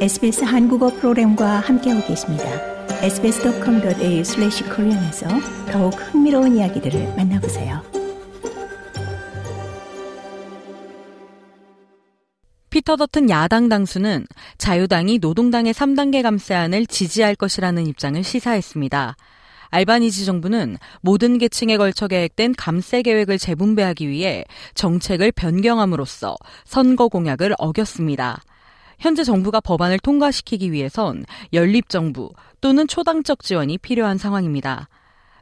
SBS 한국어 프로그램과 함께하고 계십니다. sbs.com.au/korean에서 더욱 흥미로운 이야기들을 만나보세요. 피터 더튼 야당 당수는 자유당이 노동당의 3단계 감세안을 지지할 것이라는 입장을 시사했습니다. 알바니지 정부는 모든 계층에 걸쳐 계획된 감세 계획을 재분배하기 위해 정책을 변경함으로써 선거 공약을 어겼습니다. 현재 정부가 법안을 통과시키기 위해선 연립정부 또는 초당적 지원이 필요한 상황입니다.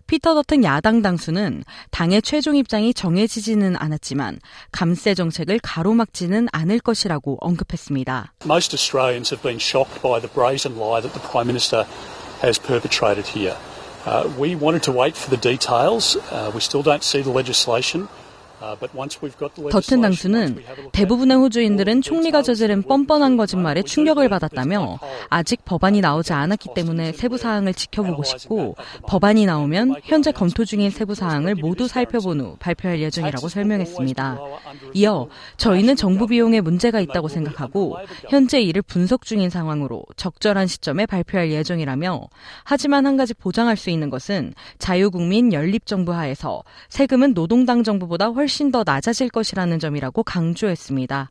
피터 더튼 야당 당수는 당의 최종 입장이 정해지지는 않았지만 감세 정책을 가로막지는 않을 것이라고 언급했습니다. Most Australians have been shocked by the brazen lie that the Prime Minister has perpetrated here. Uh, we wanted to wait for the details. Uh, we still don't see the legislation. 더튼 당수는 대부분의 호주인들은 총리가 저지른 뻔뻔한 거짓말에 충격을 받았다며 아직 법안이 나오지 않았기 때문에 세부 사항을 지켜보고 싶고 법안이 나오면 현재 검토 중인 세부 사항을 모두 살펴본 후 발표할 예정이라고 설명했습니다. 이어 저희는 정부 비용에 문제가 있다고 생각하고 현재 이를 분석 중인 상황으로 적절한 시점에 발표할 예정이라며 하지만 한 가지 보장할 수 있는 것은 자유국민 연립정부 하에서 세금은 노동당 정부보다 훨씬 훨씬 더 낮아질 것이라는 점이라고 강조했습니다.